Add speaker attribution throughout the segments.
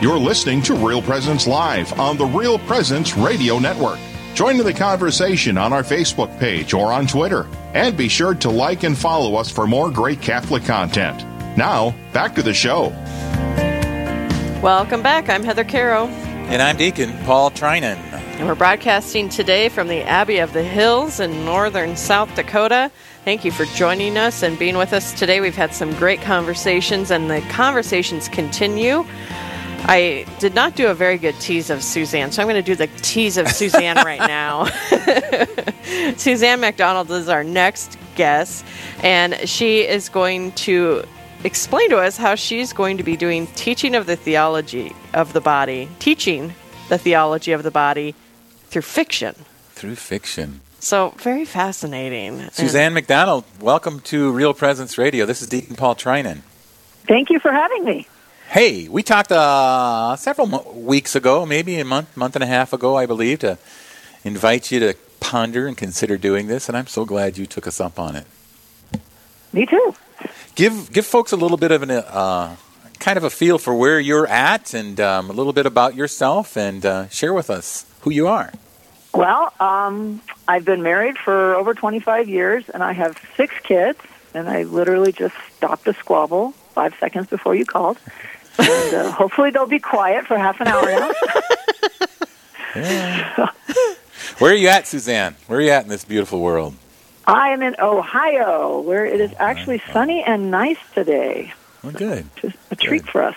Speaker 1: You're listening to Real Presence Live on the Real Presence Radio Network. Join in the conversation on our Facebook page or on Twitter. And be sure to like and follow us for more great Catholic content. Now, back to the show.
Speaker 2: Welcome back. I'm Heather Caro.
Speaker 3: And I'm Deacon Paul Trinan.
Speaker 2: And we're broadcasting today from the Abbey of the Hills in northern South Dakota. Thank you for joining us and being with us today. We've had some great conversations, and the conversations continue. I did not do a very good tease of Suzanne, so I'm going to do the tease of Suzanne right now. Suzanne McDonald is our next guest, and she is going to explain to us how she's going to be doing teaching of the theology of the body, teaching the theology of the body through fiction.
Speaker 3: Through fiction.
Speaker 2: So, very fascinating.
Speaker 3: Suzanne and McDonald, welcome to Real Presence Radio. This is Deacon Paul Trinan.
Speaker 4: Thank you for having me.
Speaker 3: Hey, we talked uh, several mo- weeks ago, maybe a month, month and a half ago, I believe, to invite you to ponder and consider doing this, and I'm so glad you took us up on it.
Speaker 4: Me too.
Speaker 3: Give give folks a little bit of an uh, kind of a feel for where you're at, and um, a little bit about yourself, and uh, share with us who you are.
Speaker 4: Well, um, I've been married for over 25 years, and I have six kids. And I literally just stopped a squabble five seconds before you called. And uh, hopefully they'll be quiet for half an hour now.
Speaker 3: Where are you at, Suzanne? Where are you at in this beautiful world?
Speaker 4: I am in Ohio, where it is actually sunny and nice today.
Speaker 3: Well, good.
Speaker 4: Just a treat
Speaker 3: Good.
Speaker 4: for us.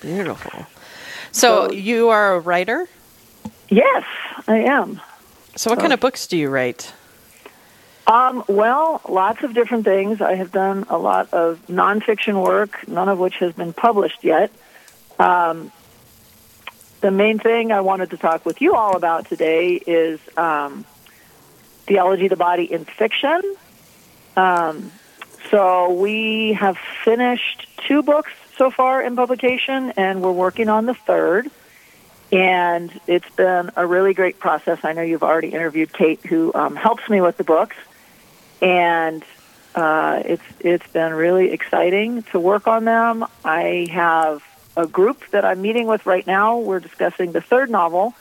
Speaker 2: Beautiful. So,
Speaker 4: So-
Speaker 2: you are a writer?
Speaker 4: Yes, I am.
Speaker 2: So, what kind of books do you write?
Speaker 4: Um, well, lots of different things. I have done a lot of nonfiction work, none of which has been published yet. Um, the main thing I wanted to talk with you all about today is um, theology of the body in fiction. Um, so we have finished two books so far in publication, and we're working on the third. And it's been a really great process. I know you've already interviewed Kate, who um, helps me with the books, and uh, it's it's been really exciting to work on them. I have a group that I'm meeting with right now. We're discussing the third novel.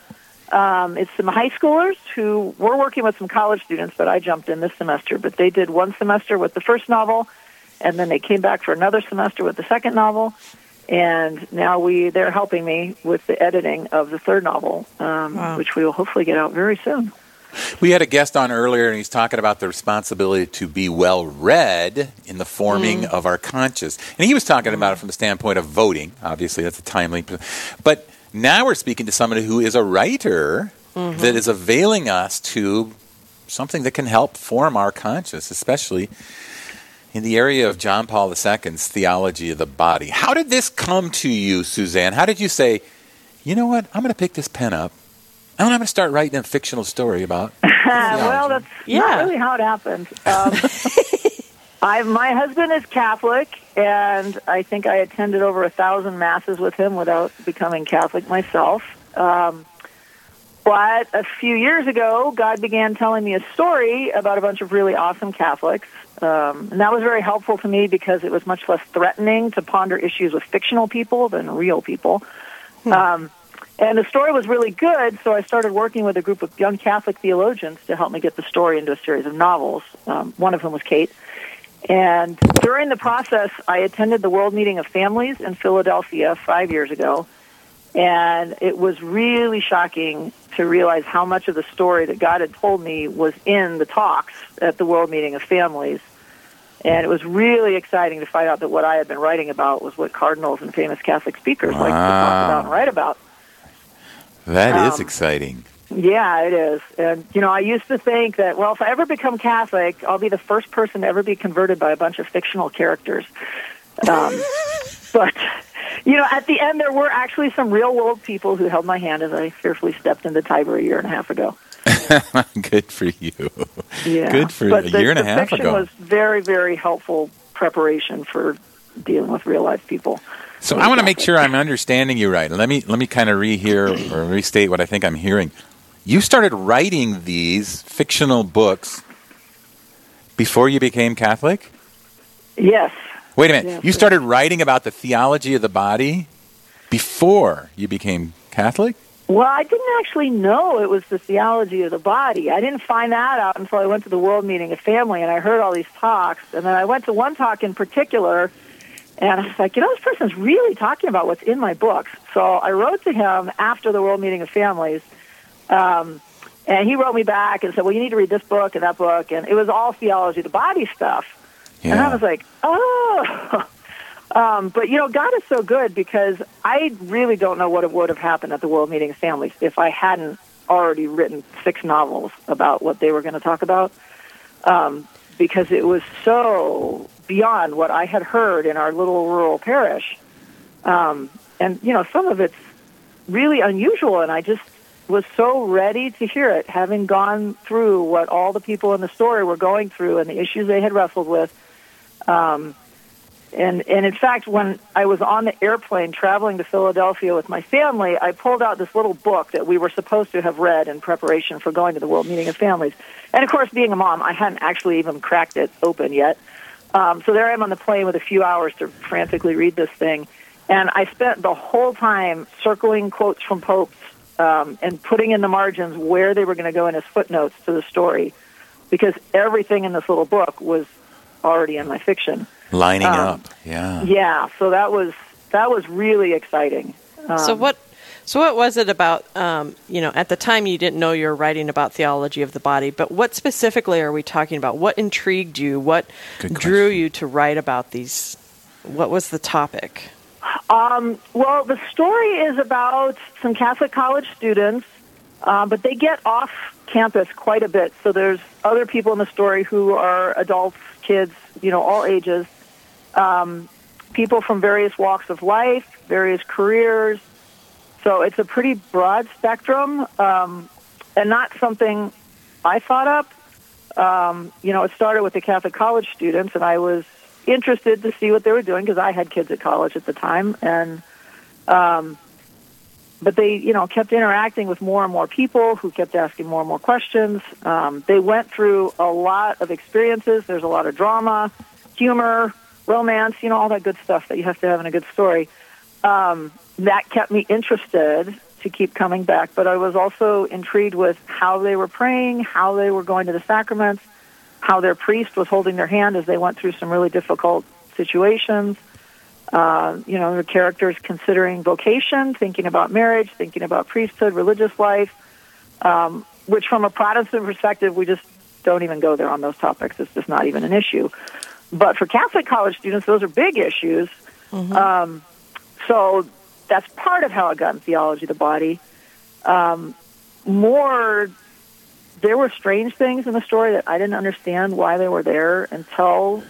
Speaker 4: Um, it's some high schoolers who we're working with some college students, but I jumped in this semester. But they did one semester with the first novel, and then they came back for another semester with the second novel. And now we they're helping me with the editing of the third novel, um,
Speaker 2: Wow.
Speaker 4: which we will hopefully get out very soon.
Speaker 3: We had a guest on earlier, and he's talking about the responsibility to be well read in the forming mm. of our conscience. And he was talking about it from the standpoint of voting. Obviously, that's a timely. But now we're speaking to somebody who is a writer mm-hmm. that is availing us to something that can help form our conscience, especially in the area of John Paul II's theology of the body. How did this come to you, Suzanne? How did you say, you know what, I'm going to pick this pen up I'm going to start writing a fictional story about
Speaker 4: well, that's
Speaker 2: Yeah.
Speaker 4: not really how it happened. Um, I, my husband is Catholic, and I think I attended over a thousand masses with him without becoming Catholic myself. Um, but a few years ago, God began telling me a story about a bunch of really awesome Catholics. Um, and that was very helpful to me because it was much less threatening to ponder issues with fictional people than real people. Um, and the story was really good, so I started working with a group of young Catholic theologians to help me get the story into a series of novels. Um, one of whom was Kate. And during the process, I attended the World Meeting of Families in Philadelphia five years ago. And it was really shocking to realize how much of the story that God had told me was in the talks at the World Meeting of Families. And it was really exciting to find out that what I had been writing about was what cardinals and famous Catholic speakers like to talk about and write about.
Speaker 3: That is
Speaker 4: Um,
Speaker 3: exciting.
Speaker 4: Yeah, it is. And, you know, I used to think that, well, if I ever become Catholic, I'll be the first person to ever be converted by a bunch of fictional characters. Um, but, you know, at the end, there were actually some real world people who held my hand as I fearfully stepped into Tiber a year and a half ago.
Speaker 3: Good for you.
Speaker 4: Yeah.
Speaker 3: Good for
Speaker 4: but
Speaker 3: a
Speaker 4: the,
Speaker 3: year and a half
Speaker 4: fiction
Speaker 3: ago.
Speaker 4: was very, very helpful preparation for dealing with real life people.
Speaker 3: So I want to make sure I'm understanding you right. Let me let me kind of rehear or restate what I think I'm hearing. You started writing these fictional books before you became Catholic?
Speaker 4: Yes.
Speaker 3: Wait a minute.
Speaker 4: Yeah,
Speaker 3: you started writing about the theology of the body before you became Catholic?
Speaker 4: Well, I didn't actually know it was the theology of the body. I didn't find that out until I went to the World Meeting of Family and I heard all these talks. And then I went to one talk in particular and I was like, you know, this person's really talking about what's in my books. So I wrote to him after the World Meeting of Families. Um, and he wrote me back and said, well, you need to read this book and that book. And it was all theology the body stuff. Yeah. And I was like, oh. Um, but you know, God is so good because I really don't know what would have happened at the World Meeting of Families if I hadn't already written six novels about what they were going to talk about. Um, because it was so beyond what I had heard in our little rural parish. Um, and, you know, some of it's really unusual, and I just was so ready to hear it, having gone through what all the people in the story were going through and the issues they had wrestled with. Um, and and in fact, when I was on the airplane traveling to Philadelphia with my family, I pulled out this little book that we were supposed to have read in preparation for going to the World Meeting of Families. And of course, being a mom, I hadn't actually even cracked it open yet. Um, so there I am on the plane with a few hours to frantically read this thing, and I spent the whole time circling quotes from popes um, and putting in the margins where they were going to go in as footnotes to the story, because everything in this little book was already in my fiction
Speaker 3: lining um, up. Yeah.
Speaker 4: Yeah. So that was that was really exciting.
Speaker 2: Um, so what? So what was it about? Um, you know, at the time you didn't know you were writing about theology of the body, but what specifically are we talking about? What intrigued you? What drew you to write about these? What was the topic?
Speaker 4: Um, well, the story is about some Catholic college students, uh, but they get off campus quite a bit. So there's other people in the story who are adults, kids, you know, all ages, um, people from various walks of life, various careers. So it's a pretty broad spectrum um, and not something I thought up. Um, you know, it started with the Catholic college students, and I was interested to see what they were doing because I had kids at college at the time, and um, but they, you know, kept interacting with more and more people who kept asking more and more questions. Um, they went through a lot of experiences. There's a lot of drama, humor, romance, you know, all that good stuff that you have to have in a good story. Um, that kept me interested to keep coming back, but I was also intrigued with how they were praying, how they were going to the sacraments, how their priest was holding their hand as they went through some really difficult situations. Uh, you know, the characters considering vocation, thinking about marriage, thinking about priesthood, religious life, um, which from a Protestant perspective, we just don't even go there on those topics. It's just not even an issue. But for Catholic college students, those are big issues. Mm-hmm. Um, so that's part of how I got in theology of the body. Um, more, there were strange things in the story that I didn't understand why they were there until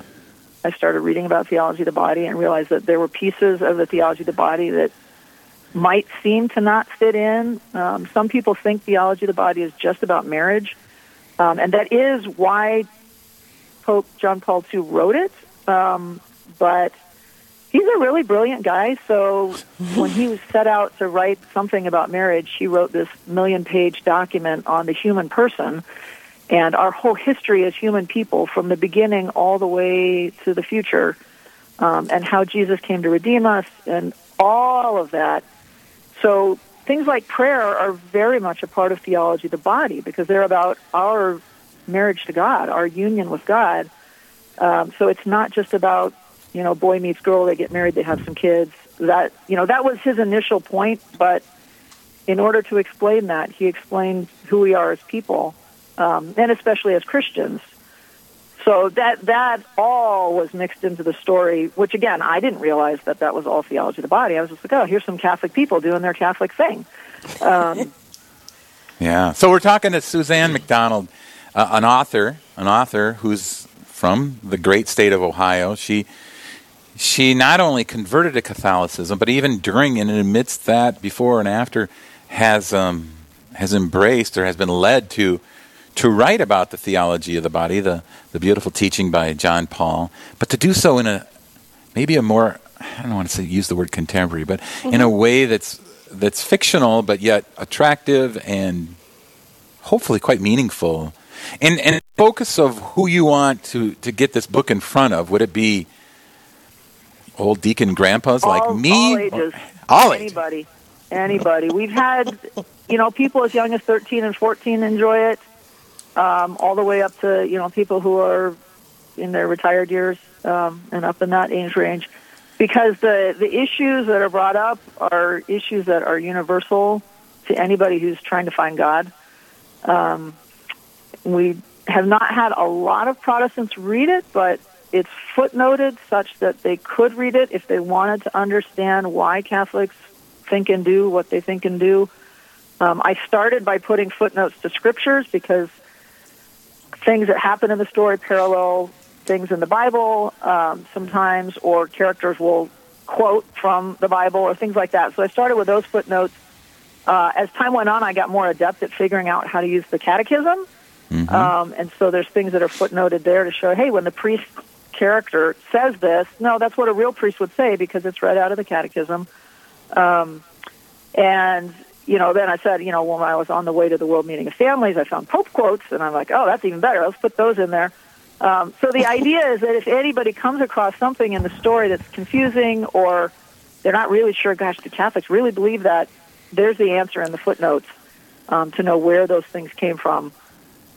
Speaker 4: I started reading about theology of the body and realized that there were pieces of the theology of the body that might seem to not fit in. Um, some people think theology of the body is just about marriage, um, and that is why Pope John Paul II wrote it, um, but he's a really brilliant guy. So when he was set out to write something about marriage, he wrote this million page document on the human person and our whole history as human people from the beginning all the way to the future um, and how Jesus came to redeem us and all of that. So things like prayer are very much a part of theology of the body because they're about our marriage to God, our union with God. Um, so it's not just about you know boy meets girl, they get married, they have some kids. That you know that was his initial point, but in order to explain that, he explained who we are as people, um, and especially as Christians. So that that all was mixed into the story, which again I didn't realize that that was all theology of the body. I was just like, oh, here's some Catholic people doing their Catholic thing. Um,
Speaker 3: yeah. So we're talking to Suzanne McDonald uh, an author, an author who's from the great state of Ohio. She she not only converted to Catholicism, but even during and amidst that, before and after, has um, has embraced or has been led to to write about the theology of the body, the the beautiful teaching by John Paul, but to do so in a maybe a more I don't want to say use the word contemporary, but mm-hmm. in a mm-hmm. way that's that's fictional but yet attractive and hopefully quite meaningful and and focus of who you want to to get this book in front of would it be old deacon grandpas
Speaker 4: all,
Speaker 3: like me?
Speaker 4: All ages.
Speaker 3: All.
Speaker 4: Anybody, anybody. We've had, you know, people as young as 13 and 14 enjoy it, um, all the way up to you know people who are in their retired years um, and up in that age range, because the the issues that are brought up are issues that are universal to anybody who's trying to find God. Um, we have not had a lot of Protestants read it, but it's footnoted such that they could read it if they wanted to understand why Catholics think and do what they think and do. Um, I started by putting footnotes to scriptures because things that happen in the story parallel things in the Bible um, sometimes, or characters will quote from the Bible or things like that. So I started with those footnotes. Uh, as time went on, I got more adept at figuring out how to use the catechism. Mm-hmm. Um, and so there's things that are footnoted there to show, hey, when the priest character says this, no, that's what a real priest would say because it's read out of the catechism. Um, and you know, then I said, you know, when I was on the way to the World Meeting of Families, I found Pope quotes, and I'm like, oh, that's even better. Let's put those in there. Um, so the idea is that if anybody comes across something in the story that's confusing or they're not really sure, gosh, the Catholics really believe that, there's the answer in the footnotes um, to know where those things came from.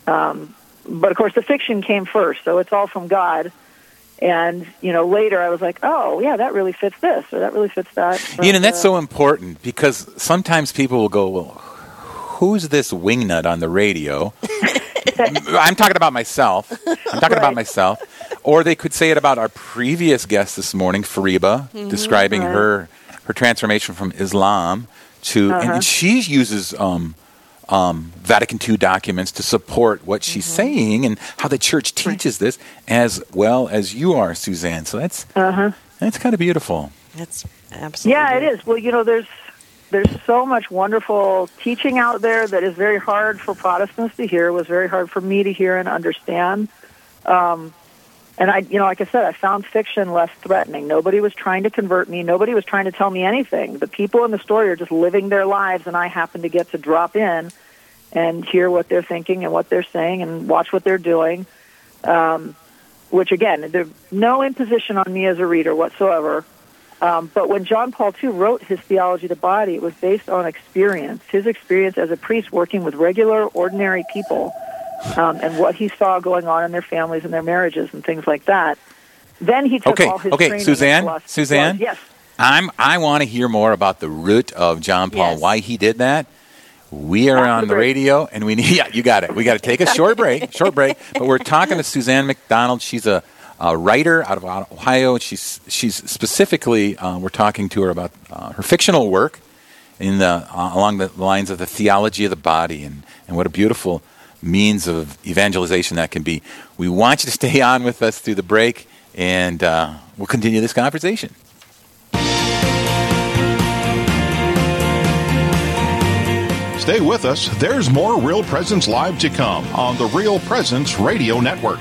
Speaker 4: Um, but of course, the fiction came first, so it's all from God. And you know, later I was like, "Oh, yeah, that really fits this, or that really fits that."
Speaker 3: You know, that's uh, so important because sometimes people will go, "Well, who's this wingnut on the radio?" I'm talking about myself. I'm talking right. about myself. Or they could say it about our previous guest this morning, Fariba, mm-hmm, describing right. her her transformation from Islam to, uh-huh. and she uses um, um, Vatican II documents to support what she's mm-hmm. saying and how the church teaches right. this, as well as you are, Suzanne. So that's uh-huh. that's kind of beautiful.
Speaker 2: That's absolutely
Speaker 4: yeah, it is. Well, you know, there's there's so much wonderful teaching out there that is very hard for Protestants to hear. It was very hard for me to hear and understand. Um, and I, you know, like I said, I found fiction less threatening. Nobody was trying to convert me. Nobody was trying to tell me anything. The people in the story are just living their lives, and I happen to get to drop in and hear what they're thinking and what they're saying and watch what they're doing. Um, which again, there's no imposition on me as a reader whatsoever. Um, but when John Paul II wrote his Theology of the Body, it was based on experience, his experience as a priest working with regular, ordinary people, um, and what he saw going on in their families and their marriages and things like that. Then he took
Speaker 3: okay,
Speaker 4: all his
Speaker 3: okay, Suzanne, Suzanne,
Speaker 4: yes.
Speaker 3: I'm I want to hear more about the root of John Paul,
Speaker 2: yes.
Speaker 3: why he did that. We are
Speaker 4: After
Speaker 3: on the
Speaker 4: break.
Speaker 3: radio, and we need. Yeah, you got it. We got to take a short break. Short break. But we're talking to Suzanne McDonald. She's a a writer out of Ohio. She's she's specifically uh, we're talking to her about uh, her fictional work in the uh, along the lines of the theology of the body and and what a beautiful means of evangelization that can be. We want you to stay on with us through the break, and uh, we'll continue this conversation.
Speaker 1: Stay with us. There's more Real Presence Live to come on the Real Presence Radio Network.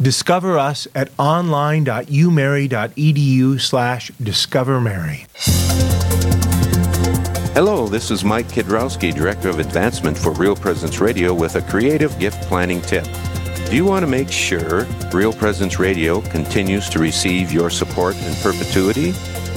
Speaker 5: Discover us at online.umary.edu slash discovermary.
Speaker 6: Hello, this is Mike Kidrowski, Director of Advancement for Real Presence Radio with a creative gift planning tip. Do you want to make sure Real Presence Radio continues to receive your support in perpetuity?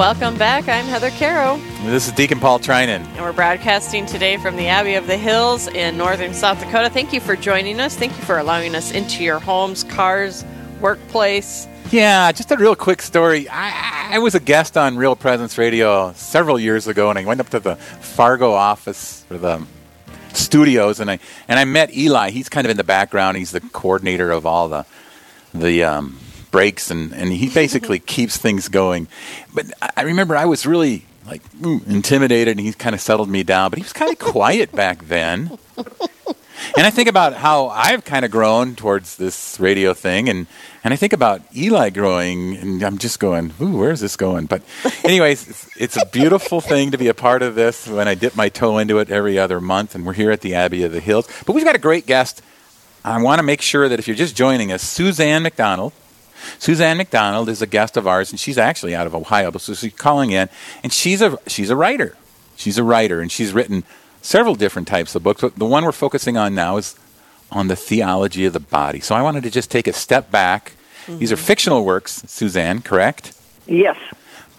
Speaker 2: Welcome back. I'm Heather Caro.
Speaker 3: This is Deacon Paul Trinan.
Speaker 2: And we're broadcasting today from the Abbey of the Hills in northern South Dakota. Thank you for joining us. Thank you for allowing us into your homes, cars, workplace.
Speaker 3: Yeah, just a real quick story. I, I was a guest on Real Presence Radio several years ago, and I went up to the Fargo office for the studios, and I and I met Eli. He's kind of in the background. He's the coordinator of all the the um, breaks and, and he basically mm-hmm. keeps things going. But I remember I was really like intimidated and he kind of settled me down, but he was kind of quiet back then. And I think about how I've kind of grown towards this radio thing, and, and I think about Eli growing, and I'm just going, ooh, where's this going? But, anyways, it's, it's a beautiful thing to be a part of this when I dip my toe into it every other month, and we're here at the Abbey of the Hills. But we've got a great guest. I want to make sure that if you're just joining us, Suzanne McDonald Suzanne McDonald is a guest of ours, and she's actually out of Ohio, so she's calling in, and she's a she's a writer. She's a writer, and she's written several different types of books. But the one we're focusing on now is on the theology of the body. So I wanted to just take a step back. Mm-hmm. These are mm-hmm. fictional works, Suzanne, correct?
Speaker 4: Yes.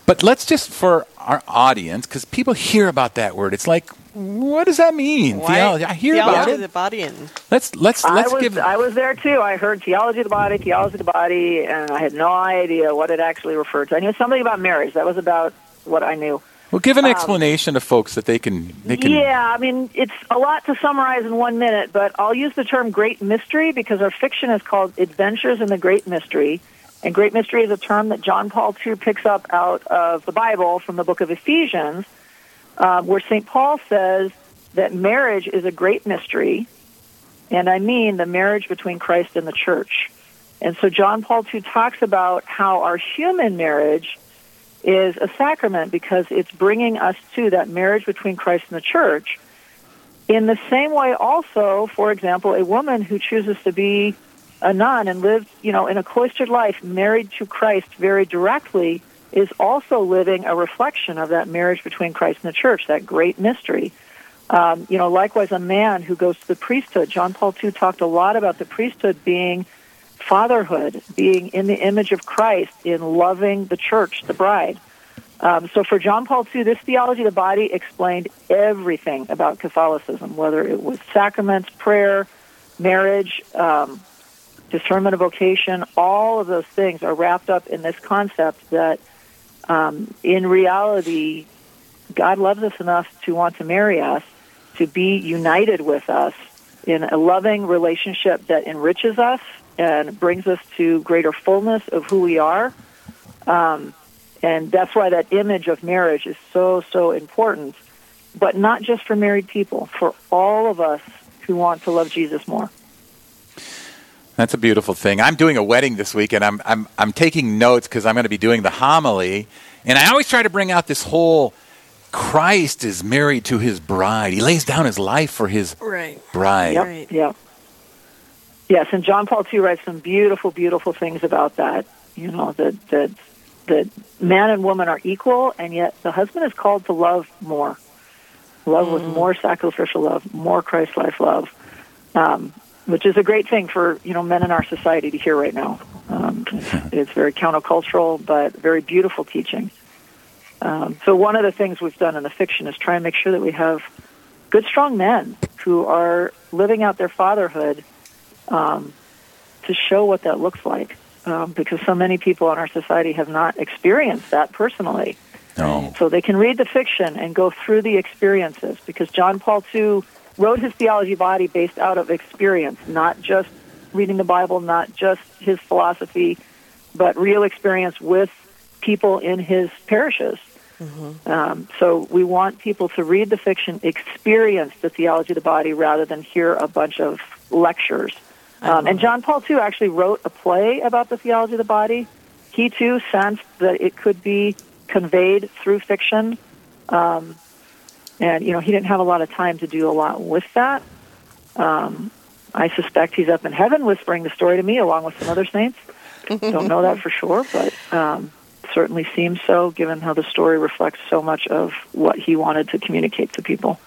Speaker 3: But let's just, for our audience, because people hear about that word, it's like, what does that mean?
Speaker 2: Why?
Speaker 3: Theology. I hear
Speaker 2: theology
Speaker 3: about
Speaker 2: it. the body and
Speaker 3: let's let's let's
Speaker 4: I was,
Speaker 3: give.
Speaker 4: I was there too. I heard theology of the body, theology of the body, and I had no idea what it actually referred to. I knew something about marriage. That was about what I knew.
Speaker 3: Well, give an um, explanation to folks that they can they can.
Speaker 4: Yeah, I mean it's a lot to summarize in one minute, but I'll use the term great mystery because our fiction is called Adventures in the Great Mystery. And great mystery is a term that John Paul II picks up out of the Bible from the book of Ephesians, uh, where St. Paul says that marriage is a great mystery, and I mean the marriage between Christ and the church. And so John Paul II talks about how our human marriage is a sacrament because it's bringing us to that marriage between Christ and the church. In the same way, also, for example, a woman who chooses to be a nun and live, you know, in a cloistered life, married to Christ very directly, is also living a reflection of that marriage between Christ and the church, that great mystery. Um, you know, likewise, a man who goes to the priesthood. John Paul II talked a lot about the priesthood being fatherhood, being in the image of Christ, in loving the church, the bride. Um, so for John Paul II, this theology of the body explained everything about Catholicism, whether it was sacraments, prayer, marriage, um, discernment of vocation, all of those things are wrapped up in this concept that um, in reality, God loves us enough to want to marry us to be united with us in a loving relationship that enriches us and brings us to greater fullness of who we are. Um, and that's why that image of marriage is so, so important. But not just for married people, for all of us who want to love Jesus more.
Speaker 3: That's a beautiful thing. I'm doing a wedding this week, and I'm I'm I'm taking notes because I'm going to be doing the homily, and I always try to bring out this whole Christ is married to his bride. He lays down his life for his
Speaker 2: right.
Speaker 3: bride.
Speaker 4: Yep.
Speaker 2: Right.
Speaker 4: Yep. Yes, and John Paul II writes some beautiful, beautiful things about that. You know that that that man and woman are equal, and yet the husband is called to love more, love mm. with more sacrificial love, more Christ-like love, um, which is a great thing for you know men in our society to hear right now. Um, it's, it's very countercultural, but very beautiful teaching. Um, so one of the things we've done in the fiction is try and make sure that we have good, strong men who are living out their fatherhood um, to show what that looks like. Um, because so many people in our society have not experienced that personally.
Speaker 3: No.
Speaker 4: So they can read the fiction and go through the experiences because John Paul II wrote his theology body based out of experience, not just reading the Bible, not just his philosophy, but real experience with people in his parishes. Mm-hmm. Um, so we want people to read the fiction, experience the theology of the body, rather than hear a bunch of lectures. Um, and John Paul II actually wrote a play about the theology of the body. He too sensed that it could be conveyed through fiction. Um, and, you know, he didn't have a lot of time to do a lot with that. Um, I suspect he's up in heaven whispering the story to me along with some other saints. Don't know that for sure, but um, certainly seems so given how the story reflects so much of what he wanted to communicate to people.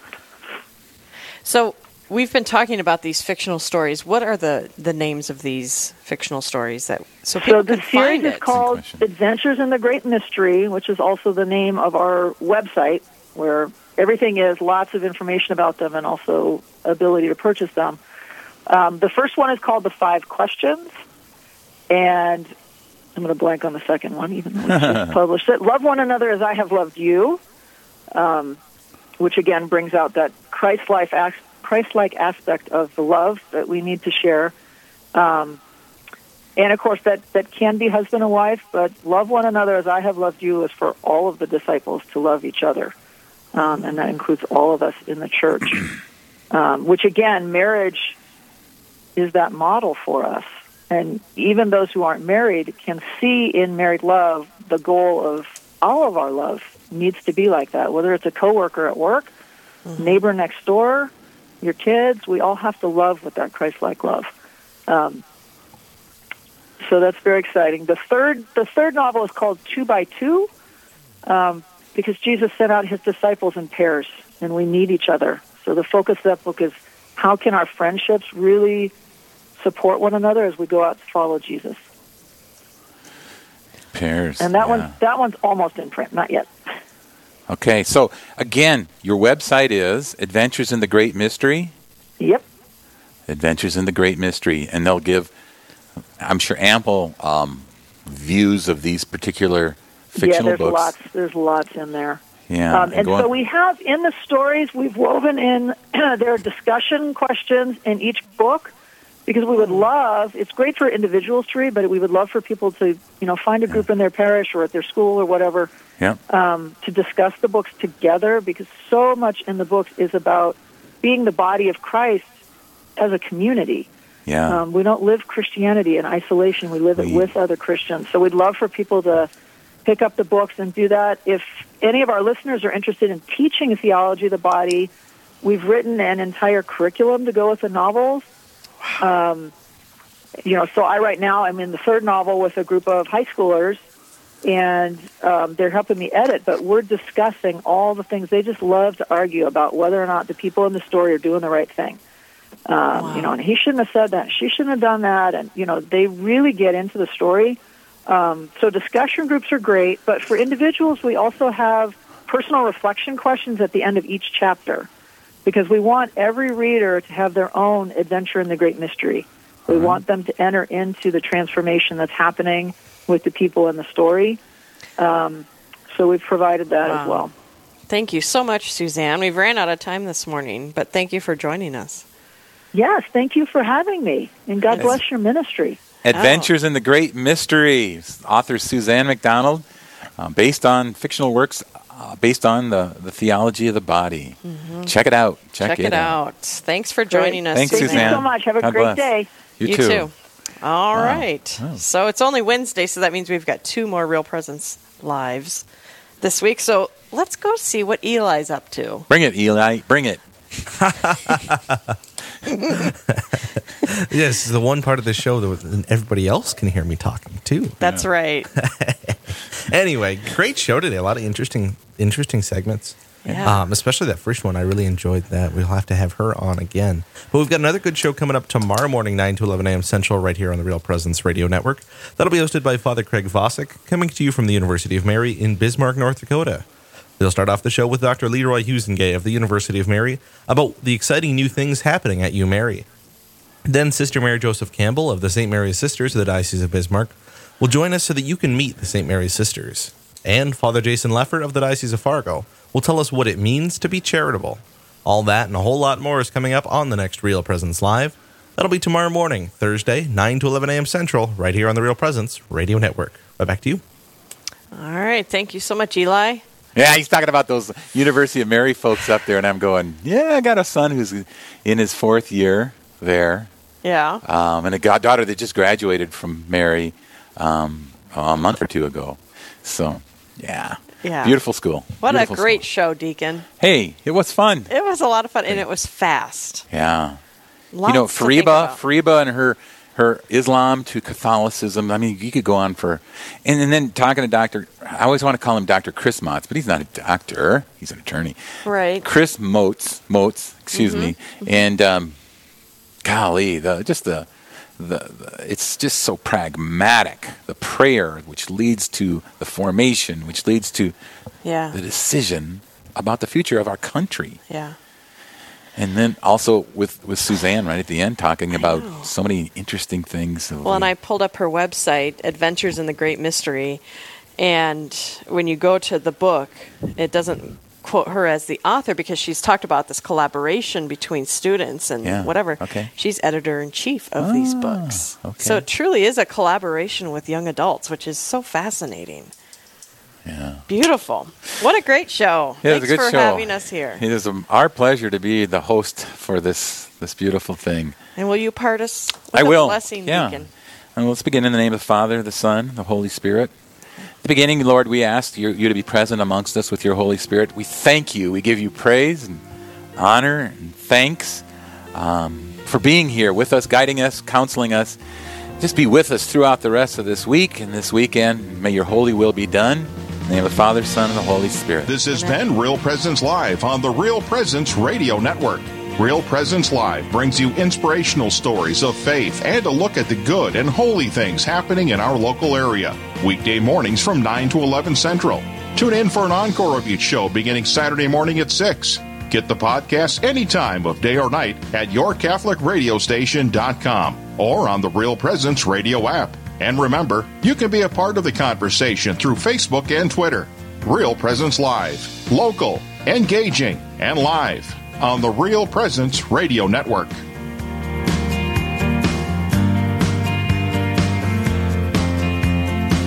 Speaker 2: So we've been talking about these fictional stories. What are the, the names of these fictional stories that so people
Speaker 4: So the
Speaker 2: can
Speaker 4: series
Speaker 2: find
Speaker 4: is
Speaker 2: it?
Speaker 4: called. Adventures in the Great Mystery, which is also the name of our website, where everything is lots of information about them and also ability to purchase them. Um, the first one is called The Five Questions, and I'm going to blank on the second one, even though we just published it. Love one another as I have loved you, um, which again brings out that Christ-like, ac- Christ-like aspect of the love that we need to share. Um, and of course, that, that can be husband and wife, but love one another as I have loved you is for all of the disciples to love each other. Um, and that includes all of us in the church. Um, which again, marriage is that model for us. And even those who aren't married can see in married love the goal of all of our love needs to be like that, whether it's a coworker at work, neighbor next door, your kids, we all have to love with that Christ-like love. Um, so that's very exciting. The third, the third novel is called Two by Two, um, because Jesus sent out his disciples in pairs, and we need each other. So the focus of that book is how can our friendships really support one another as we go out to follow Jesus.
Speaker 3: Pairs.
Speaker 4: And that
Speaker 3: yeah.
Speaker 4: one, that one's almost in print, not yet.
Speaker 3: Okay, so again, your website is Adventures in the Great Mystery.
Speaker 4: Yep.
Speaker 3: Adventures in the Great Mystery, and they'll give, I'm sure, ample um, views of these particular
Speaker 4: yeah, there's
Speaker 3: books.
Speaker 4: lots. There's lots in there.
Speaker 3: Yeah,
Speaker 4: Um, and
Speaker 3: go
Speaker 4: so
Speaker 3: on.
Speaker 4: we have in the stories we've woven in there are discussion questions in each book because we would love it's great for individuals to read, but we would love for people to you know find a group in their parish or at their school or whatever
Speaker 3: yeah,
Speaker 4: um, to discuss the books together because so much in the books is about being the body of Christ as a community.
Speaker 3: yeah.
Speaker 4: Um, we don't live Christianity in isolation. We live it with other Christians. So we'd love for people to pick up the books and do that. If any of our listeners are interested in teaching theology of the body, we've written an entire curriculum to go with the novels. Um, you know, so I right now I'm in the third novel with a group of high schoolers, and um, they're helping me edit. But we're discussing all the things they just love to argue about whether or not the people in the story are doing the right thing. Um, You know, and he shouldn't have said that. She shouldn't have done that. And you know, they really get into the story. Um, so discussion groups are great, but for individuals, we also have personal reflection questions at the end of each chapter because we want every reader to have their own adventure in the great mystery. We want them to enter into the transformation that's happening with the people in the story. Um, so we've provided that as well.
Speaker 2: Thank you so much, Suzanne. We've ran out of time this morning, but thank you for joining us.
Speaker 4: Yes, thank you for having me, and God
Speaker 3: Yes.
Speaker 4: bless your ministry.
Speaker 3: Adventures in the Great Mystery. Author Suzanne McDonald, uh, based on fictional works, uh, based on the, the theology of the body. Check it out. Check,
Speaker 2: Check, it out. Thanks for
Speaker 4: Great.
Speaker 2: joining us.
Speaker 3: Thanks,
Speaker 4: Thank
Speaker 3: Suzanne.
Speaker 4: you so much. Have a
Speaker 3: God
Speaker 4: great
Speaker 3: bless.
Speaker 4: day.
Speaker 3: You,
Speaker 2: too. All
Speaker 3: Wow.
Speaker 2: right.
Speaker 3: Wow.
Speaker 2: So it's only Wednesday, so that means we've got two more Real Presence lives this week. So let's go see what Eli's up to.
Speaker 3: Bring it, Eli. Bring it.
Speaker 7: Yes, the one part of the show that everybody else can hear me talking too.
Speaker 2: That's right.
Speaker 7: Anyway, great show today. A lot of interesting, interesting segments.
Speaker 2: Yeah.
Speaker 7: Um, especially that first one. I really enjoyed that. We'll have to have her on again. But we've got another good show coming up tomorrow morning, 9 to 11 a.m. Central, right here on the Real Presence Radio Network. That'll be hosted by Father Craig Vosick, coming to you from the University of Mary in Bismarck, North Dakota. They'll start off the show with Dr. Leroy Huizenga of the University of Mary about the exciting new things happening at UMary. Then Sister Mary Joseph Campbell of the St. Mary's Sisters of the Diocese of Bismarck will join us so that you can meet the St. Mary's Sisters. And Father Jason Leffert of the Diocese of Fargo will tell us what it means to be charitable. All that and a whole lot more is coming up on the next Real Presence Live. That'll be tomorrow morning, Thursday, 9 to 11 a.m. Central, right here on the Real Presence Radio Network. Right back to you.
Speaker 2: All right. Thank you so much, Eli.
Speaker 3: Yeah, he's talking about those University of Mary folks up there, and I'm going, yeah, I got a son who's in his fourth year there,
Speaker 2: Yeah.
Speaker 3: um, and a goddaughter that just graduated from Mary um, a month or two ago. So, yeah,
Speaker 2: Yeah.
Speaker 3: beautiful school.
Speaker 2: What
Speaker 3: Beautiful
Speaker 2: a great
Speaker 3: school.
Speaker 2: show, Deacon.
Speaker 3: Hey, it was fun.
Speaker 2: It was a lot of fun, and it was fast.
Speaker 3: Yeah.
Speaker 2: Lots
Speaker 3: you know, Fariba. Fariba and her her Islam to Catholicism. I mean, you could go on for, and, and then talking to Doctor. I always want to call him Doctor Chris Motz, but he's not a doctor. He's an attorney.
Speaker 2: Right.
Speaker 3: Chris Motes, Motes, excuse me,
Speaker 2: Mm-hmm.
Speaker 3: and um, golly, the just the, the the it's just so pragmatic. The prayer, which leads to the formation, which leads to
Speaker 2: Yeah.
Speaker 3: the decision about the future of our country.
Speaker 2: Yeah.
Speaker 3: And then also with, with Suzanne right at the end talking about so many interesting things.
Speaker 2: Well, and I pulled up her website, Adventures in the Great Mystery, and when you go to the book, it doesn't quote her as the author because she's talked about this collaboration between students and
Speaker 3: Yeah,
Speaker 2: whatever.
Speaker 3: okay.
Speaker 2: She's editor in chief of these ah, books.
Speaker 3: okay.
Speaker 2: So it truly is a collaboration with young adults, which is so fascinating.
Speaker 3: Yeah.
Speaker 2: Beautiful. What a great show.
Speaker 3: Yeah,
Speaker 2: Thanks for
Speaker 3: show.
Speaker 2: having us here.
Speaker 3: It is our pleasure to be the host for this this beautiful thing.
Speaker 2: And will you part us with
Speaker 3: I
Speaker 2: a
Speaker 3: will.
Speaker 2: blessing,
Speaker 3: yeah.
Speaker 2: Deacon?
Speaker 3: And let's begin in the name of the Father, the Son, the Holy Spirit. At the beginning, Lord, we ask you, you to be present amongst us with your Holy Spirit. We thank you. We give you praise and honor and thanks um, for being here with us, guiding us, counseling us. Just be with us throughout the rest of this week and this weekend. May your holy will be done. In the name of the Father, Son, and the Holy Spirit.
Speaker 1: This has been Real Presence Live on the Real Presence Radio Network. Real Presence Live brings you inspirational stories of faith and a look at the good and holy things happening in our local area. Weekday mornings from 9 to 11 Central. Tune in for an encore of each show beginning Saturday morning at 6. Get the podcast any time of day or night at yourcatholicradiostation.com or on the Real Presence Radio app. And remember, you can be a part of the conversation through Facebook and Twitter. Real Presence Live, local, engaging, and live on the Real Presence Radio Network.